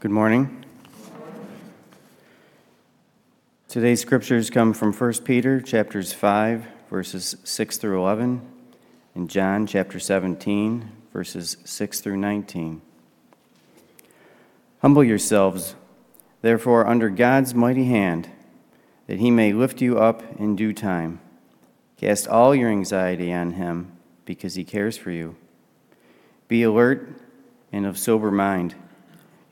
Good morning. Today's scriptures come from 1 Peter chapters 5 verses 6 through 11 and John chapter 17 verses 6 through 19. Humble yourselves therefore under God's mighty hand that he may lift you up in due time. Cast all your anxiety on him because he cares for you. Be alert and of sober mind.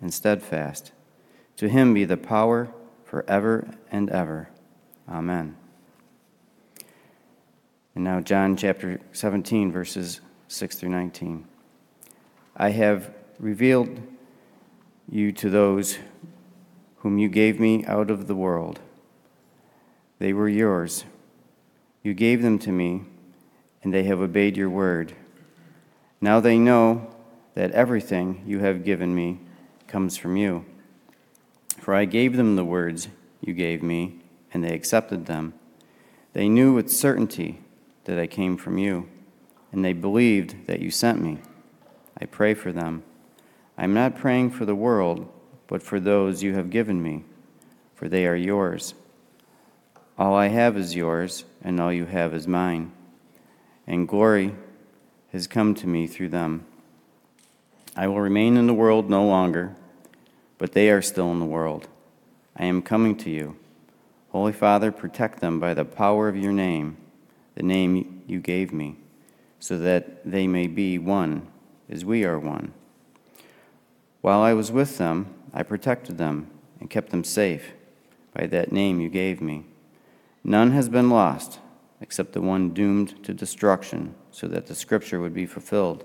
and steadfast. To him be the power forever and ever. Amen. And now, John chapter 17, verses 6 through 19. I have revealed you to those whom you gave me out of the world. They were yours. You gave them to me, and they have obeyed your word. Now they know that everything you have given me comes from you. For I gave them the words you gave me, and they accepted them. They knew with certainty that I came from you, and they believed that you sent me. I pray for them. I am not praying for the world, but for those you have given me, for they are yours. All I have is yours, and all you have is mine. And glory has come to me through them. I will remain in the world no longer, but they are still in the world. I am coming to you. Holy Father, protect them by the power of your name, the name you gave me, so that they may be one as we are one. While I was with them, I protected them and kept them safe by that name you gave me. None has been lost except the one doomed to destruction, so that the scripture would be fulfilled.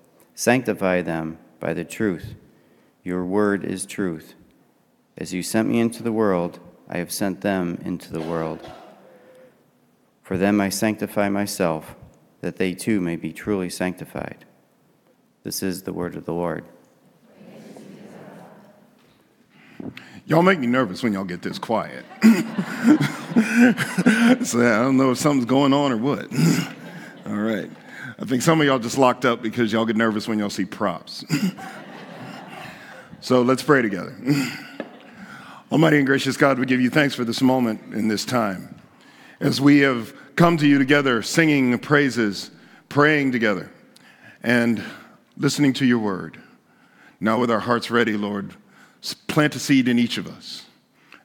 Sanctify them by the truth. Your word is truth. As you sent me into the world, I have sent them into the world. For them I sanctify myself, that they too may be truly sanctified. This is the word of the Lord. Y'all make me nervous when y'all get this quiet. so I don't know if something's going on or what. All right. I think some of y'all just locked up because y'all get nervous when y'all see props. so let's pray together. Almighty and gracious God, we give you thanks for this moment in this time. As we have come to you together, singing praises, praying together, and listening to your word. Now, with our hearts ready, Lord, plant a seed in each of us,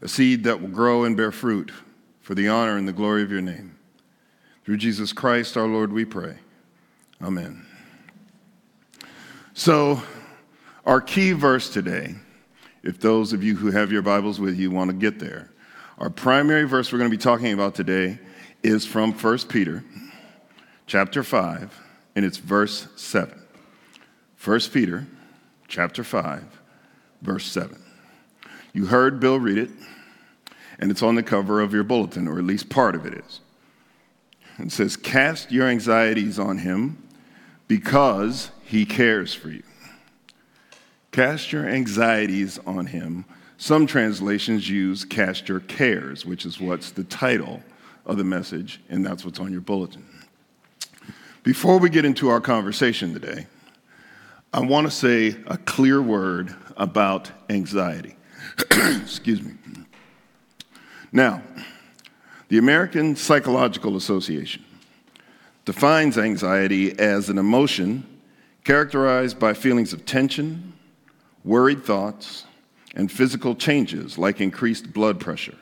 a seed that will grow and bear fruit for the honor and the glory of your name. Through Jesus Christ our Lord, we pray. Amen. So, our key verse today, if those of you who have your Bibles with you want to get there, our primary verse we're going to be talking about today is from 1 Peter chapter 5, and it's verse 7. 1 Peter chapter 5, verse 7. You heard Bill read it and it's on the cover of your bulletin, or at least part of it is. It says, Cast your anxieties on him because he cares for you. Cast your anxieties on him. Some translations use cast your cares, which is what's the title of the message, and that's what's on your bulletin. Before we get into our conversation today, I want to say a clear word about anxiety. Excuse me. Now, the American Psychological Association defines anxiety as an emotion characterized by feelings of tension, worried thoughts, and physical changes like increased blood pressure.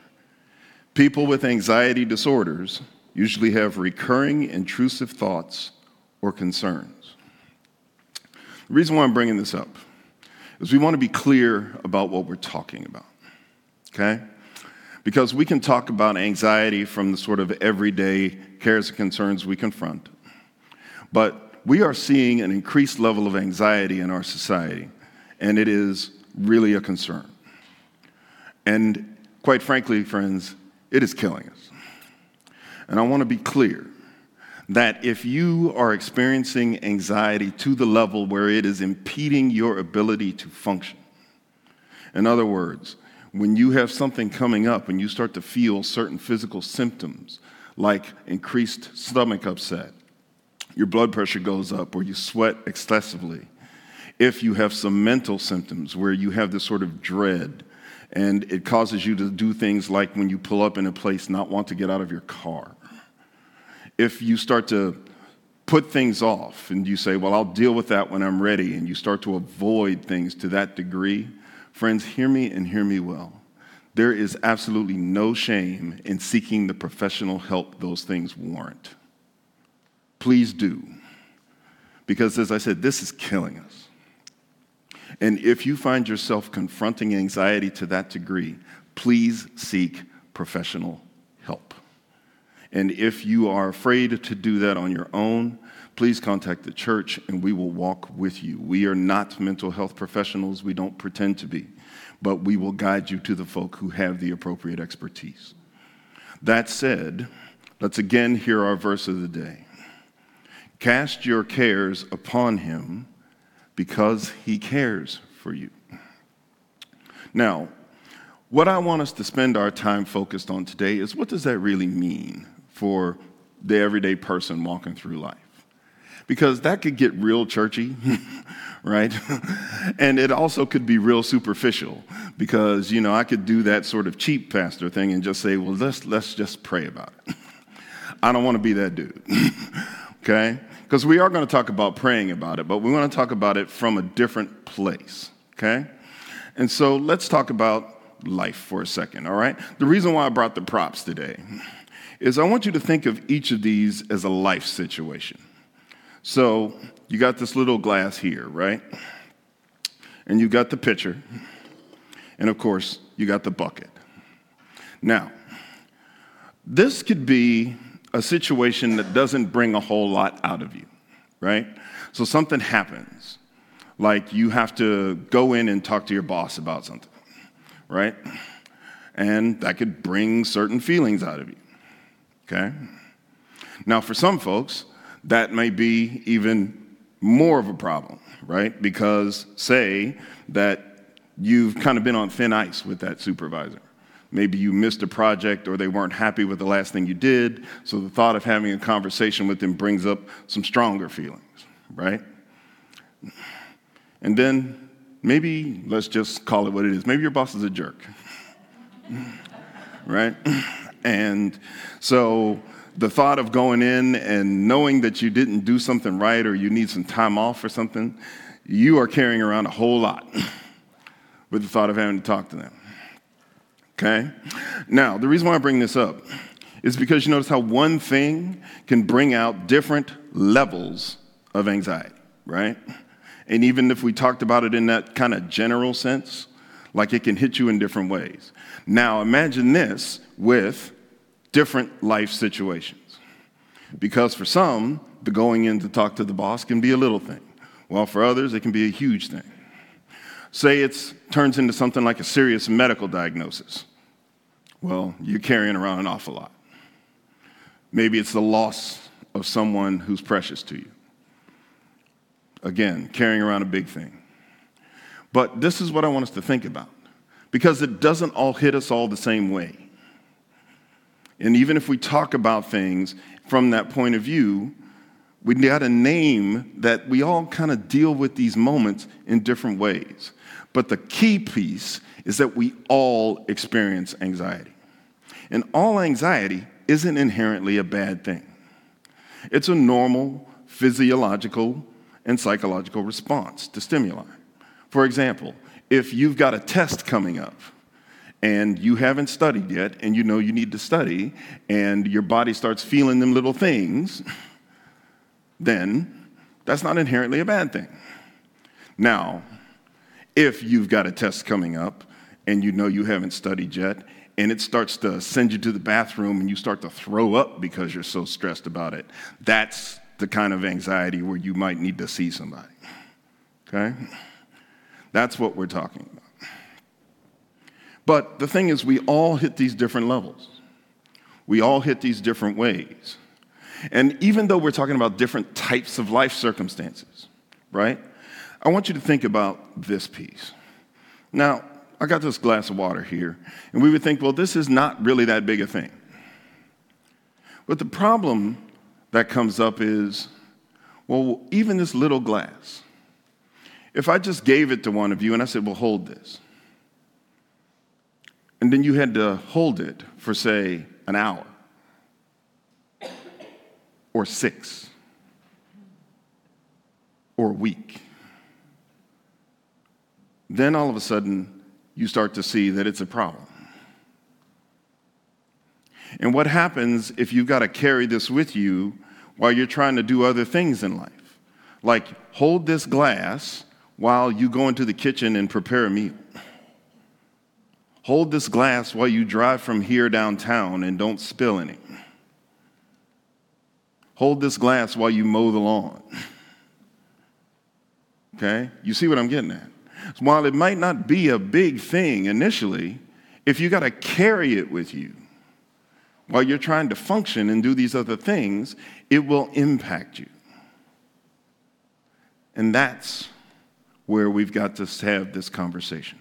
People with anxiety disorders usually have recurring intrusive thoughts or concerns. The reason why I'm bringing this up is we want to be clear about what we're talking about, okay? Because we can talk about anxiety from the sort of everyday cares and concerns we confront, but we are seeing an increased level of anxiety in our society, and it is really a concern. And quite frankly, friends, it is killing us. And I want to be clear that if you are experiencing anxiety to the level where it is impeding your ability to function, in other words, when you have something coming up and you start to feel certain physical symptoms like increased stomach upset, your blood pressure goes up, or you sweat excessively, if you have some mental symptoms where you have this sort of dread and it causes you to do things like when you pull up in a place, not want to get out of your car. If you start to put things off and you say, Well, I'll deal with that when I'm ready, and you start to avoid things to that degree, friends, hear me and hear me well. There is absolutely no shame in seeking the professional help those things warrant. Please do. Because, as I said, this is killing us. And if you find yourself confronting anxiety to that degree, please seek professional help. And if you are afraid to do that on your own, please contact the church and we will walk with you. We are not mental health professionals, we don't pretend to be, but we will guide you to the folk who have the appropriate expertise. That said, let's again hear our verse of the day. Cast your cares upon him because he cares for you. Now, what I want us to spend our time focused on today is what does that really mean for the everyday person walking through life? Because that could get real churchy, right? and it also could be real superficial because, you know, I could do that sort of cheap pastor thing and just say, well, let's, let's just pray about it. I don't want to be that dude, okay? because we are going to talk about praying about it, but we want to talk about it from a different place, okay? And so let's talk about life for a second, all right? The reason why I brought the props today is I want you to think of each of these as a life situation. So you got this little glass here, right? And you got the pitcher, and of course, you got the bucket. Now, this could be a situation that doesn't bring a whole lot out of you, right? So something happens, like you have to go in and talk to your boss about something, right? And that could bring certain feelings out of you, okay? Now, for some folks, that may be even more of a problem, right? Because, say, that you've kind of been on thin ice with that supervisor Maybe you missed a project or they weren't happy with the last thing you did. So the thought of having a conversation with them brings up some stronger feelings, right? And then maybe let's just call it what it is. Maybe your boss is a jerk, right? And so the thought of going in and knowing that you didn't do something right or you need some time off or something, you are carrying around a whole lot with the thought of having to talk to them. Okay? Now, the reason why I bring this up is because you notice how one thing can bring out different levels of anxiety, right? And even if we talked about it in that kind of general sense, like it can hit you in different ways. Now, imagine this with different life situations. Because for some, the going in to talk to the boss can be a little thing, while for others, it can be a huge thing. Say it turns into something like a serious medical diagnosis. Well, you're carrying around an awful lot. Maybe it's the loss of someone who's precious to you. Again, carrying around a big thing. But this is what I want us to think about because it doesn't all hit us all the same way. And even if we talk about things from that point of view, we got a name that we all kind of deal with these moments in different ways. But the key piece is that we all experience anxiety. And all anxiety isn't inherently a bad thing, it's a normal physiological and psychological response to stimuli. For example, if you've got a test coming up and you haven't studied yet and you know you need to study and your body starts feeling them little things, then that's not inherently a bad thing. Now, if you've got a test coming up and you know you haven't studied yet and it starts to send you to the bathroom and you start to throw up because you're so stressed about it, that's the kind of anxiety where you might need to see somebody. Okay? That's what we're talking about. But the thing is, we all hit these different levels. We all hit these different ways. And even though we're talking about different types of life circumstances, right? I want you to think about this piece. Now, I got this glass of water here, and we would think, well, this is not really that big a thing. But the problem that comes up is, well, even this little glass, if I just gave it to one of you and I said, well, hold this, and then you had to hold it for, say, an hour or six or a week, then all of a sudden you start to see that it's a problem. And what happens if you've got to carry this with you while you're trying to do other things in life? Like hold this glass while you go into the kitchen and prepare a meal. Hold this glass while you drive from here downtown and don't spill any. Hold this glass while you mow the lawn. Okay? You see what I'm getting at? While it might not be a big thing initially, if you got to carry it with you while you're trying to function and do these other things, it will impact you. And that's where we've got to have this conversation.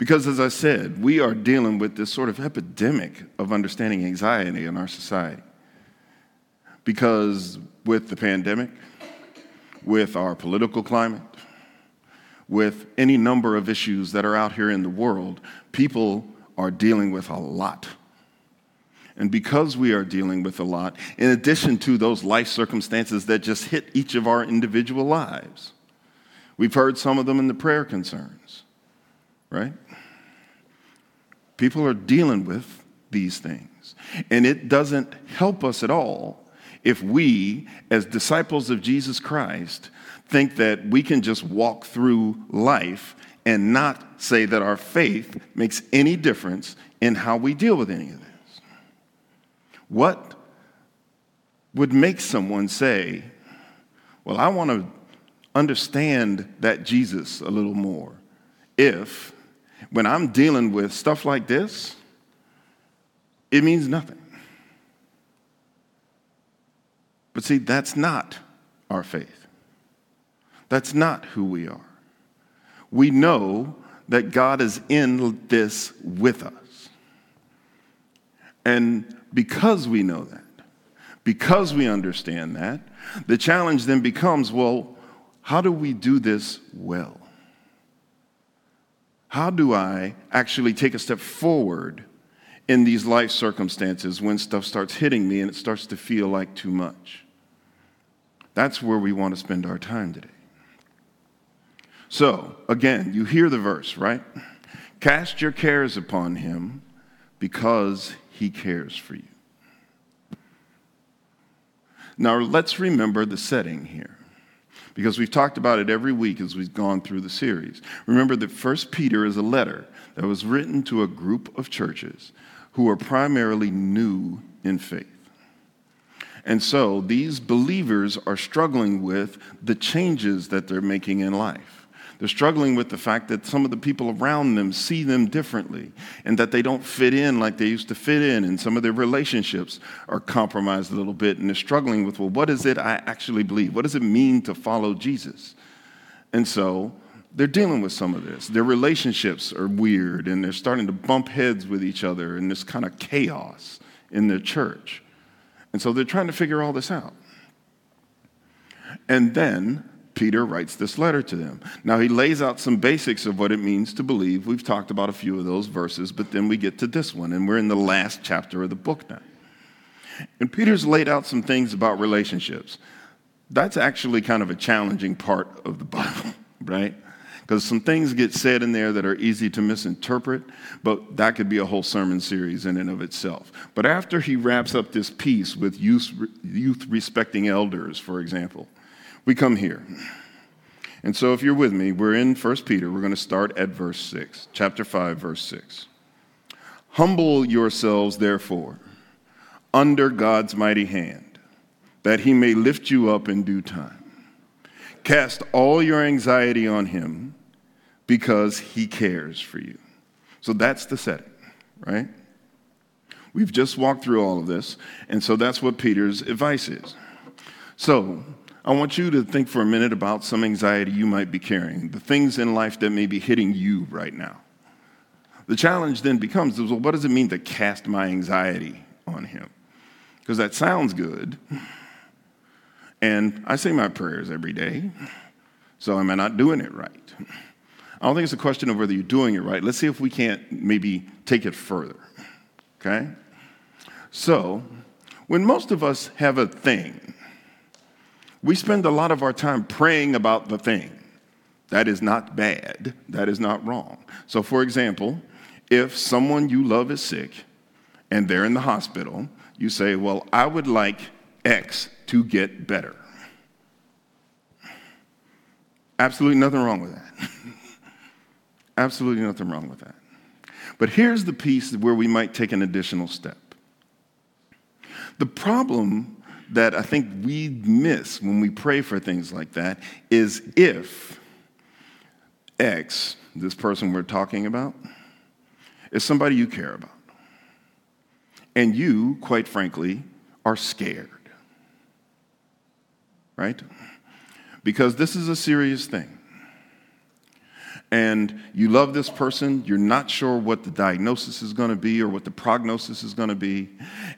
Because, as I said, we are dealing with this sort of epidemic of understanding anxiety in our society. Because with the pandemic, with our political climate, with any number of issues that are out here in the world, people are dealing with a lot. And because we are dealing with a lot, in addition to those life circumstances that just hit each of our individual lives, we've heard some of them in the prayer concerns, right? People are dealing with these things. And it doesn't help us at all if we, as disciples of Jesus Christ, think that we can just walk through life and not say that our faith makes any difference in how we deal with any of this. What would make someone say, Well, I want to understand that Jesus a little more if when I'm dealing with stuff like this, it means nothing. But see, that's not our faith. That's not who we are. We know that God is in this with us. And because we know that, because we understand that, the challenge then becomes well, how do we do this well? How do I actually take a step forward in these life circumstances when stuff starts hitting me and it starts to feel like too much? That's where we want to spend our time today. So, again, you hear the verse, right? Cast your cares upon him because he cares for you. Now, let's remember the setting here because we've talked about it every week as we've gone through the series. Remember that First Peter is a letter that was written to a group of churches who are primarily new in faith. And so these believers are struggling with the changes that they're making in life. They're struggling with the fact that some of the people around them see them differently and that they don't fit in like they used to fit in, and some of their relationships are compromised a little bit, and they're struggling with, well, what is it I actually believe? What does it mean to follow Jesus? And so they're dealing with some of this. Their relationships are weird, and they're starting to bump heads with each other, and this kind of chaos in their church. And so they're trying to figure all this out. And then Peter writes this letter to them. Now, he lays out some basics of what it means to believe. We've talked about a few of those verses, but then we get to this one, and we're in the last chapter of the book now. And Peter's laid out some things about relationships. That's actually kind of a challenging part of the Bible, right? because some things get said in there that are easy to misinterpret, but that could be a whole sermon series in and of itself. But after he wraps up this piece with youth, youth respecting elders, for example, we come here. And so if you're with me, we're in 1 Peter. We're going to start at verse 6, chapter 5, verse 6. Humble yourselves, therefore, under God's mighty hand, that he may lift you up in due time. Cast all your anxiety on him because he cares for you. So that's the setting, right? We've just walked through all of this, and so that's what Peter's advice is. So, I want you to think for a minute about some anxiety you might be carrying, the things in life that may be hitting you right now. The challenge then becomes well, what does it mean to cast my anxiety on him? Because that sounds good. And I say my prayers every day, so am I not doing it right? I don't think it's a question of whether you're doing it right. Let's see if we can't maybe take it further. Okay? So, when most of us have a thing, we spend a lot of our time praying about the thing. That is not bad. That is not wrong. So, for example, if someone you love is sick and they're in the hospital, you say, Well, I would like X to get better. Absolutely nothing wrong with that. Absolutely nothing wrong with that. But here's the piece where we might take an additional step. The problem that I think we miss when we pray for things like that is if X, this person we're talking about, is somebody you care about. And you, quite frankly, are scared. Right? Because this is a serious thing and you love this person, you're not sure what the diagnosis is going to be or what the prognosis is going to be,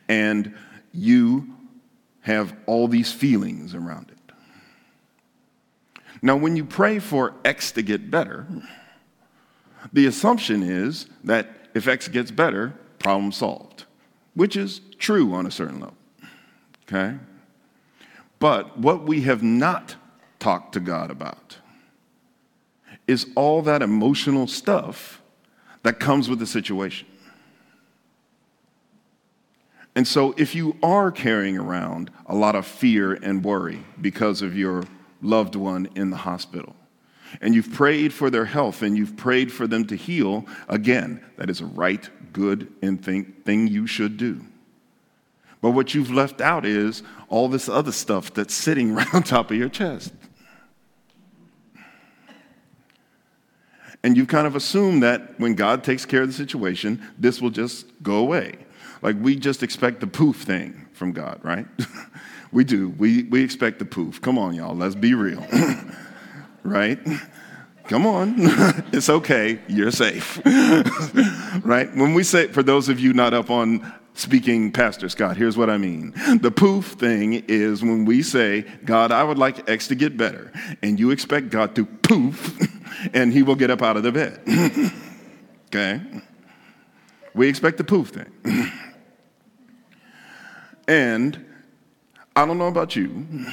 and you have all these feelings around it. Now, when you pray for X to get better, the assumption is that if X gets better, problem solved, which is true on a certain level. Okay? But what we have not talked to God about is all that emotional stuff that comes with the situation. And so, if you are carrying around a lot of fear and worry because of your loved one in the hospital, and you've prayed for their health and you've prayed for them to heal, again, that is a right, good, and thing, you should do. But what you've left out is all this other stuff that's sitting right on top of your chest. And you've kind of assume that when God takes care of the situation, this will just go away. Like we just expect the poof thing from God, right? we do. We, we expect the poof. Come on, y'all. Let's be real. right? Come on. it's okay. You're safe. right? When we say, for those of you not up on speaking Pastor Scott, here's what I mean. The poof thing is when we say, God, I would like X to get better, and you expect God to poof and he will get up out of the bed. okay? We expect the poof thing. And I don't know about you.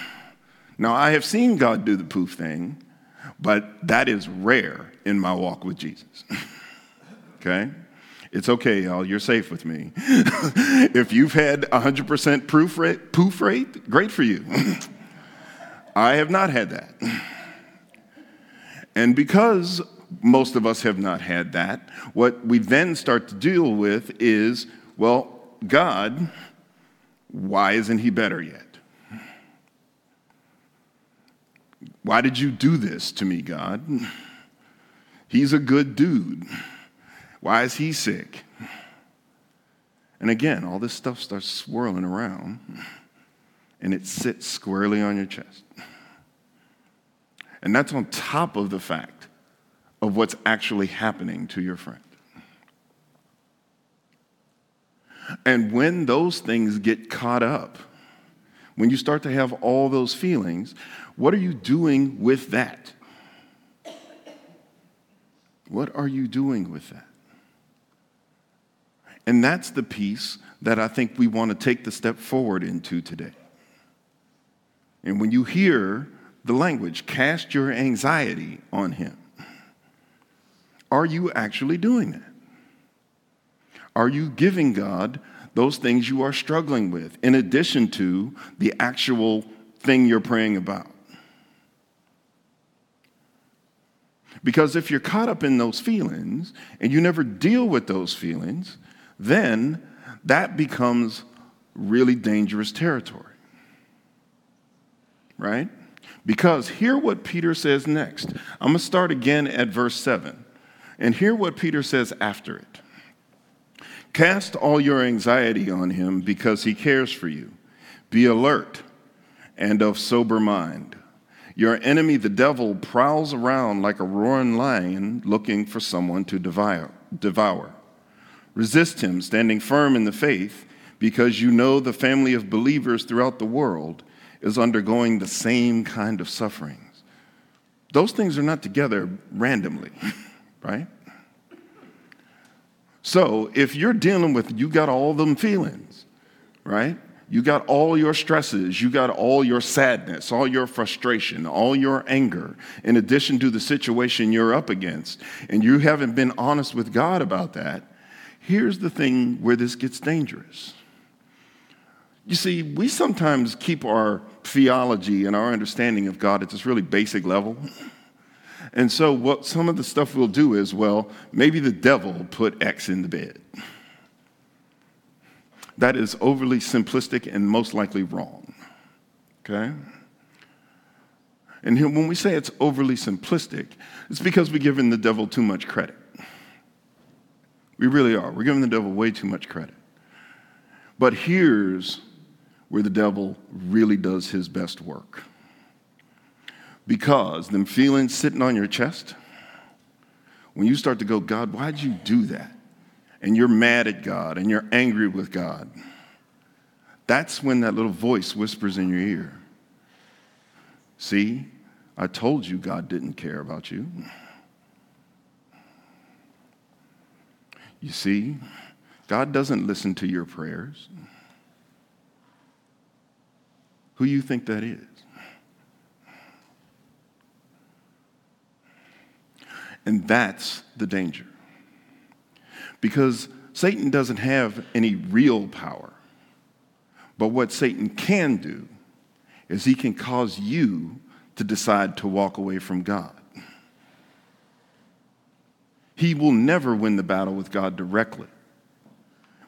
Now, I have seen God do the poof thing, but that is rare in my walk with Jesus. okay? It's okay, y'all. You're safe with me. if you've had 100% proof rate, poof rate, great for you. I have not had that. And because most of us have not had that, what we then start to deal with is well, God, why isn't He better yet? Why did you do this to me, God? He's a good dude. Why is he sick? And again, all this stuff starts swirling around and it sits squarely on your chest. And that's on top of the fact of what's actually happening to your friend. And when those things get caught up, when you start to have all those feelings, what are you doing with that? What are you doing with that? And that's the piece that I think we want to take the step forward into today. And when you hear the language, cast your anxiety on him. Are you actually doing that? Are you giving God those things you are struggling with in addition to the actual thing you're praying about? Because if you're caught up in those feelings and you never deal with those feelings, then that becomes really dangerous territory. Right? Because hear what Peter says next. I'm going to start again at verse 7. And hear what Peter says after it. Cast all your anxiety on him because he cares for you. Be alert and of sober mind. Your enemy, the devil, prowls around like a roaring lion looking for someone to devour. devour. Resist him, standing firm in the faith, because you know the family of believers throughout the world is undergoing the same kind of sufferings. Those things are not together randomly, right? So if you're dealing with, you got all them feelings, right? You got all your stresses, you got all your sadness, all your frustration, all your anger, in addition to the situation you're up against, and you haven't been honest with God about that. Here's the thing where this gets dangerous. You see, we sometimes keep our theology and our understanding of God at this really basic level. And so, what some of the stuff we'll do is, well, maybe the devil put X in the bed. That is overly simplistic and most likely wrong. Okay? And when we say it's overly simplistic, it's because we're giving the devil too much credit. We really are. We're giving the devil way too much credit. But here's where the devil really does his best work. Because them feelings sitting on your chest, when you start to go, God, why'd you do that? And you're mad at God and you're angry with God, that's when that little voice whispers in your ear See, I told you God didn't care about you. You see, God doesn't listen to your prayers. Who you think that is? And that's the danger. Because Satan doesn't have any real power. But what Satan can do is he can cause you to decide to walk away from God. He will never win the battle with God directly.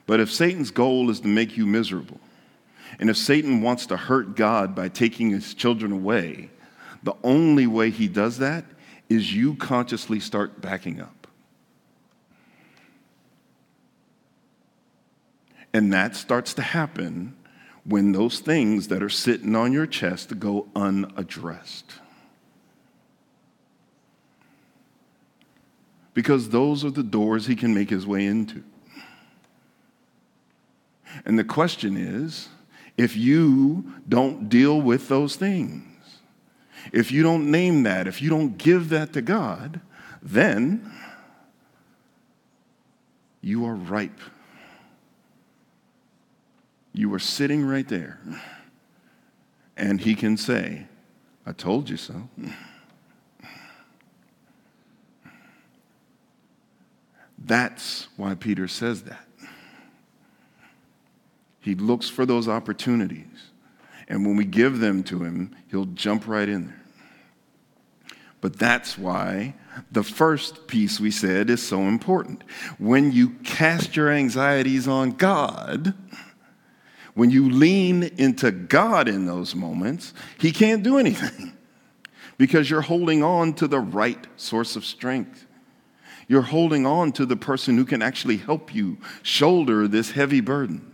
But if Satan's goal is to make you miserable, and if Satan wants to hurt God by taking his children away, the only way he does that is you consciously start backing up. And that starts to happen when those things that are sitting on your chest go unaddressed. Because those are the doors he can make his way into. And the question is if you don't deal with those things, if you don't name that, if you don't give that to God, then you are ripe. You are sitting right there. And he can say, I told you so. That's why Peter says that. He looks for those opportunities. And when we give them to him, he'll jump right in there. But that's why the first piece we said is so important. When you cast your anxieties on God, when you lean into God in those moments, He can't do anything because you're holding on to the right source of strength. You're holding on to the person who can actually help you shoulder this heavy burden.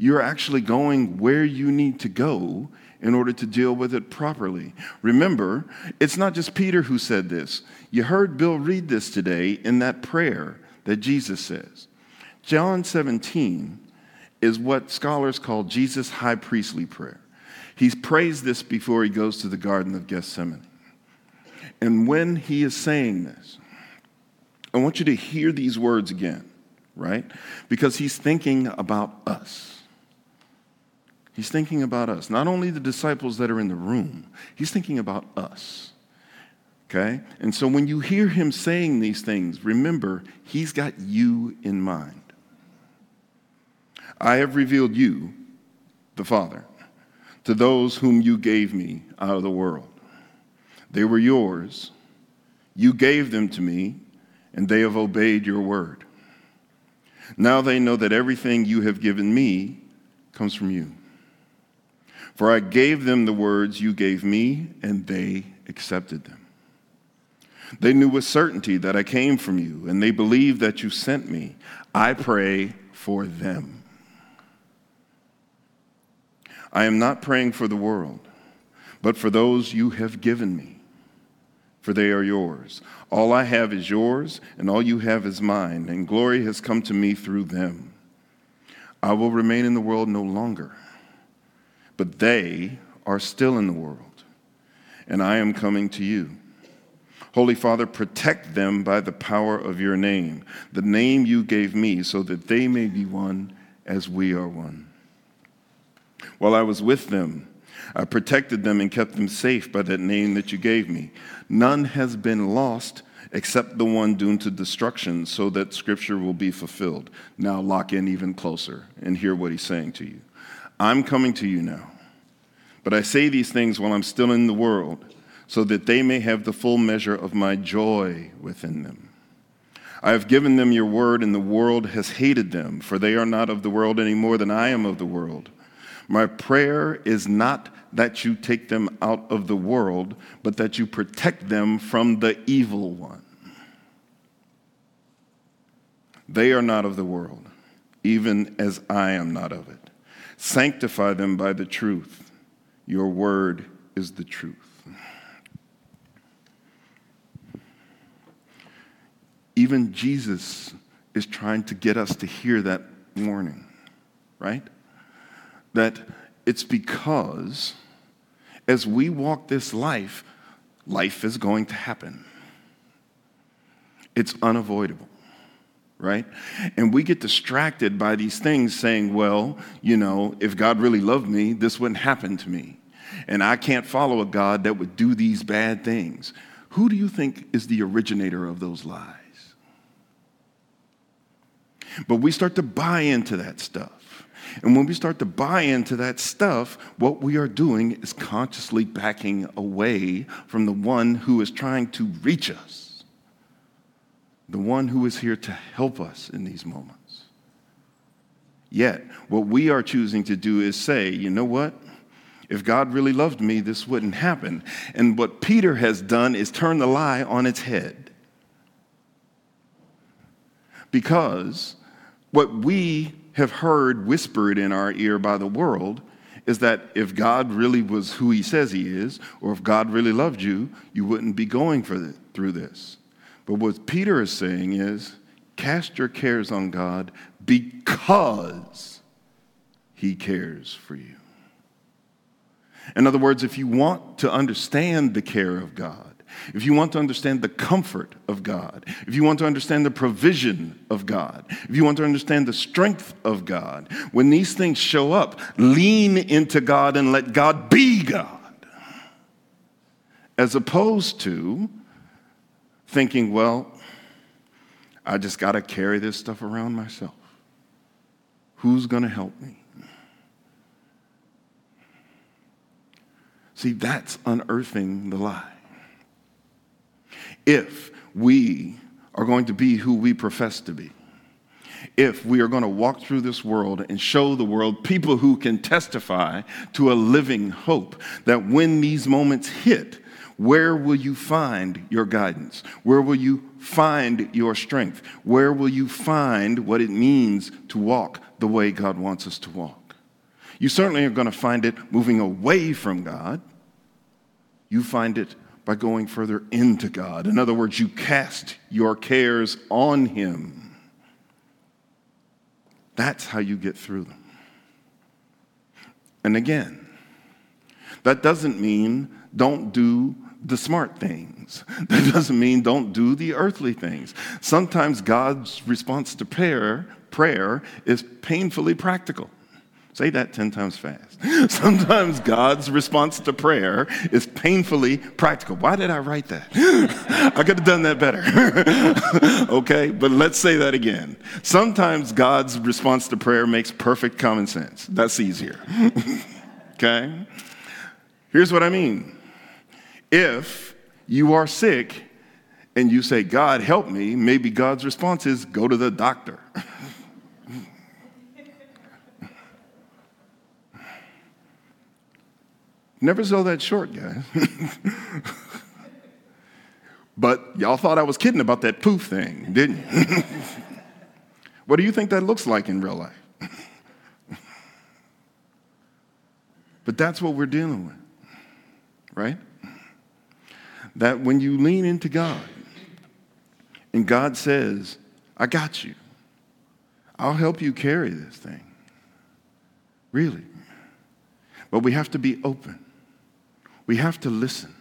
You're actually going where you need to go in order to deal with it properly. Remember, it's not just Peter who said this. You heard Bill read this today in that prayer that Jesus says. John 17 is what scholars call Jesus' high priestly prayer. He prays this before he goes to the Garden of Gethsemane. And when he is saying this, I want you to hear these words again, right? Because he's thinking about us. He's thinking about us, not only the disciples that are in the room, he's thinking about us. Okay? And so when you hear him saying these things, remember, he's got you in mind. I have revealed you, the Father, to those whom you gave me out of the world. They were yours. You gave them to me, and they have obeyed your word. Now they know that everything you have given me comes from you. For I gave them the words you gave me, and they accepted them. They knew with certainty that I came from you, and they believe that you sent me. I pray for them. I am not praying for the world, but for those you have given me, for they are yours. All I have is yours, and all you have is mine, and glory has come to me through them. I will remain in the world no longer, but they are still in the world, and I am coming to you. Holy Father, protect them by the power of your name, the name you gave me, so that they may be one as we are one. While I was with them, I protected them and kept them safe by that name that you gave me. None has been lost except the one doomed to destruction, so that scripture will be fulfilled. Now lock in even closer and hear what he's saying to you. I'm coming to you now, but I say these things while I'm still in the world, so that they may have the full measure of my joy within them. I have given them your word, and the world has hated them, for they are not of the world any more than I am of the world. My prayer is not that you take them out of the world, but that you protect them from the evil one. They are not of the world, even as I am not of it. Sanctify them by the truth. Your word is the truth. Even Jesus is trying to get us to hear that warning, right? that it's because as we walk this life, life is going to happen. It's unavoidable, right? And we get distracted by these things saying, well, you know, if God really loved me, this wouldn't happen to me. And I can't follow a God that would do these bad things. Who do you think is the originator of those lies? But we start to buy into that stuff. And when we start to buy into that stuff, what we are doing is consciously backing away from the one who is trying to reach us, the one who is here to help us in these moments. Yet, what we are choosing to do is say, you know what? If God really loved me, this wouldn't happen. And what Peter has done is turn the lie on its head. Because what we have heard whispered in our ear by the world is that if God really was who he says he is, or if God really loved you, you wouldn't be going for the, through this. But what Peter is saying is cast your cares on God because he cares for you. In other words, if you want to understand the care of God, if you want to understand the comfort of God, if you want to understand the provision of God, if you want to understand the strength of God, when these things show up, lean into God and let God be God. As opposed to thinking, well, I just got to carry this stuff around myself. Who's going to help me? See, that's unearthing the lie if we are going to be who we profess to be. If we are going to walk through this world and show the world people who can testify to a living hope, that when these moments hit, where will you find your guidance? Where will you find your strength? Where will you find what it means to walk the way God wants us to walk? You certainly are going to find it moving away from God. You find it by going further into God. In other words, you cast your cares on Him. That's how you get through them. And again, that doesn't mean don't do the smart things. That doesn't mean don't do the earthly things. Sometimes God's response to prayer, prayer is painfully practical. Say that 10 times fast. Sometimes God's response to prayer is painfully practical. Why did I write that? I could have done that better. okay, but let's say that again. Sometimes God's response to prayer makes perfect common sense. That's easier. okay? Here's what I mean. If you are sick and you say, God, help me, maybe God's response is, go to the doctor. Never sell that short, guys. but y'all thought I was kidding about that poof thing, didn't you? what do you think that looks like in real life? but that's what we're dealing with, right? That when you lean into God and God says, I got you, I'll help you carry this thing. Really. But we have to be open. We have to listen.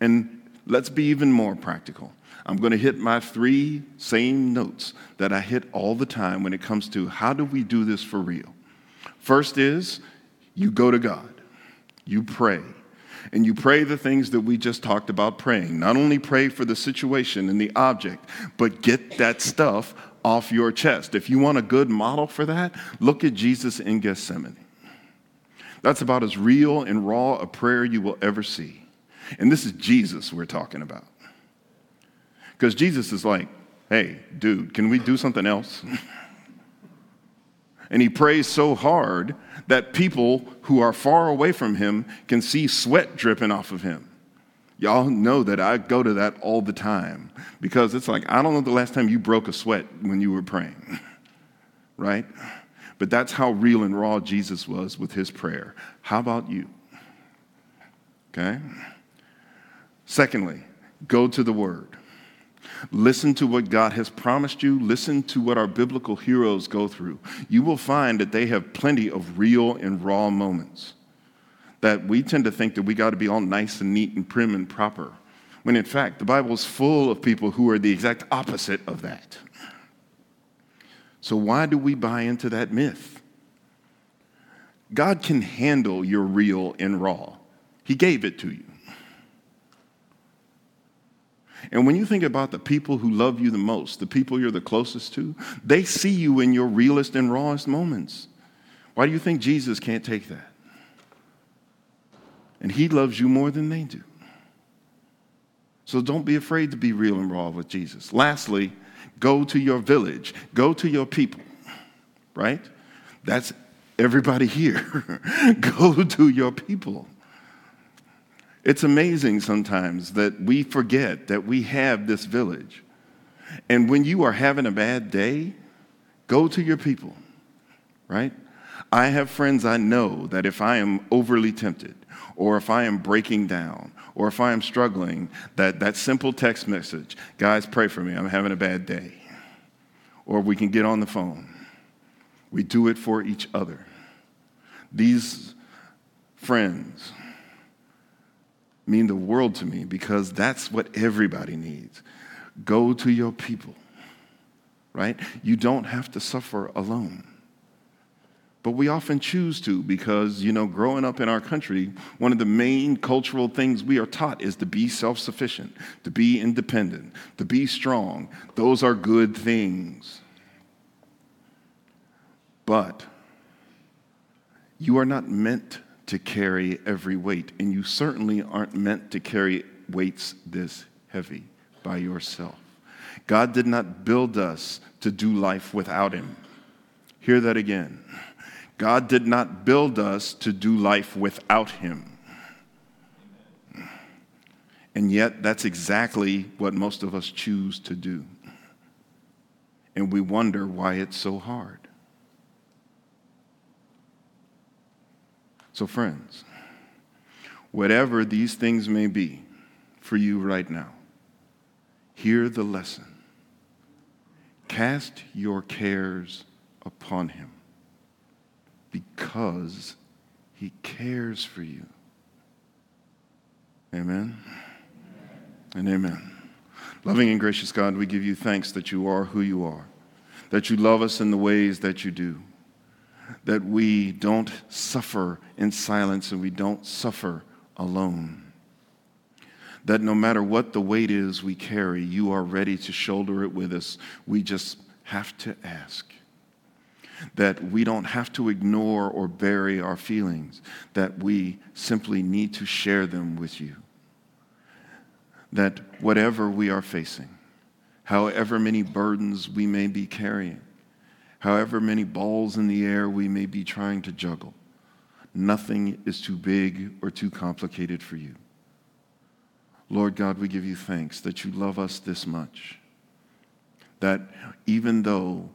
And let's be even more practical. I'm going to hit my three same notes that I hit all the time when it comes to how do we do this for real. First is you go to God, you pray, and you pray the things that we just talked about praying. Not only pray for the situation and the object, but get that stuff off your chest. If you want a good model for that, look at Jesus in Gethsemane. That's about as real and raw a prayer you will ever see. And this is Jesus we're talking about. Because Jesus is like, hey, dude, can we do something else? and he prays so hard that people who are far away from him can see sweat dripping off of him. Y'all know that I go to that all the time because it's like, I don't know the last time you broke a sweat when you were praying, right? But that's how real and raw Jesus was with his prayer. How about you? Okay? Secondly, go to the Word. Listen to what God has promised you. Listen to what our biblical heroes go through. You will find that they have plenty of real and raw moments. That we tend to think that we got to be all nice and neat and prim and proper. When in fact, the Bible is full of people who are the exact opposite of that. So, why do we buy into that myth? God can handle your real and raw, He gave it to you. And when you think about the people who love you the most, the people you're the closest to, they see you in your realest and rawest moments. Why do you think Jesus can't take that? And He loves you more than they do. So don't be afraid to be real and raw with Jesus. Lastly, Go to your village, go to your people, right? That's everybody here. go to your people. It's amazing sometimes that we forget that we have this village. And when you are having a bad day, go to your people, right? I have friends I know that if I am overly tempted, or if I am breaking down, or if I am struggling, that, that simple text message, guys, pray for me, I'm having a bad day. Or we can get on the phone. We do it for each other. These friends mean the world to me because that's what everybody needs. Go to your people, right? You don't have to suffer alone. But we often choose to because, you know, growing up in our country, one of the main cultural things we are taught is to be self sufficient, to be independent, to be strong. Those are good things. But you are not meant to carry every weight, and you certainly aren't meant to carry weights this heavy by yourself. God did not build us to do life without Him. Hear that again. God did not build us to do life without Him. And yet, that's exactly what most of us choose to do. And we wonder why it's so hard. So, friends, whatever these things may be for you right now, hear the lesson. Cast your cares upon Him because he cares for you. Amen and amen. Loving and gracious God, we give you thanks that you are who you are, that you love us in the ways that you do, that we don't suffer in silence and we don't suffer alone. That no matter what the weight is we carry, you are ready to shoulder it with us. We just have to ask. That we don't have to ignore or bury our feelings, that we simply need to share them with you. That whatever we are facing, however many burdens we may be carrying, however many balls in the air we may be trying to juggle, nothing is too big or too complicated for you. Lord God, we give you thanks that you love us this much. That even though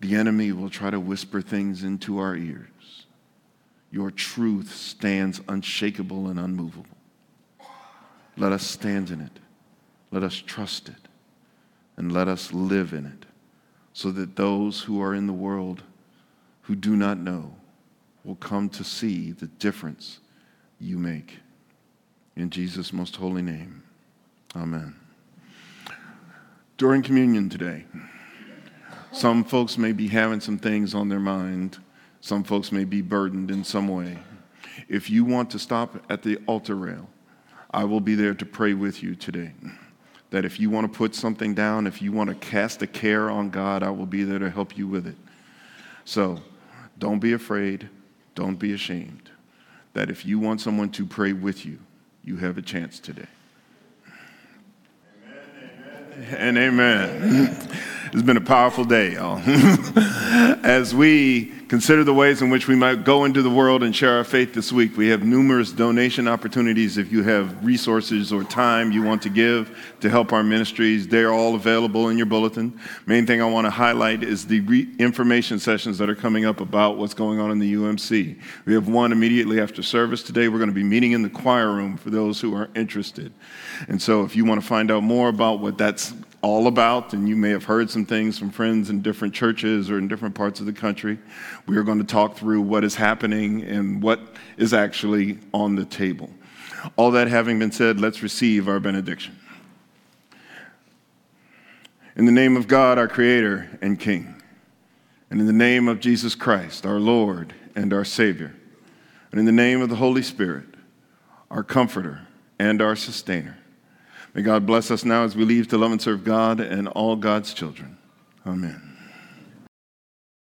the enemy will try to whisper things into our ears, your truth stands unshakable and unmovable. Let us stand in it. Let us trust it. And let us live in it so that those who are in the world who do not know will come to see the difference you make. In Jesus' most holy name, amen. During communion today, some folks may be having some things on their mind. Some folks may be burdened in some way. If you want to stop at the altar rail, I will be there to pray with you today that if you want to put something down, if you want to cast a care on God, I will be there to help you with it. So don't be afraid, don't be ashamed. That if you want someone to pray with you, you have a chance today. Amen, amen. And amen. It's been a powerful day, y'all. As we consider the ways in which we might go into the world and share our faith this week, we have numerous donation opportunities. If you have resources or time you want to give to help our ministries, they're all available in your bulletin. Main thing I want to highlight is the re- information sessions that are coming up about what's going on in the UMC. We have one immediately after service today. We're going to be meeting in the choir room for those who are interested. And so if you want to find out more about what that's all about, and you may have heard some things from friends in different churches or in different parts of the country. We are going to talk through what is happening and what is actually on the table. All that having been said, let's receive our benediction. In the name of God, our Creator and King, and in the name of Jesus Christ, our Lord and our Savior, and in the name of the Holy Spirit, our Comforter and our Sustainer May God bless us now as we leave to love and serve God and all God's children. Amen.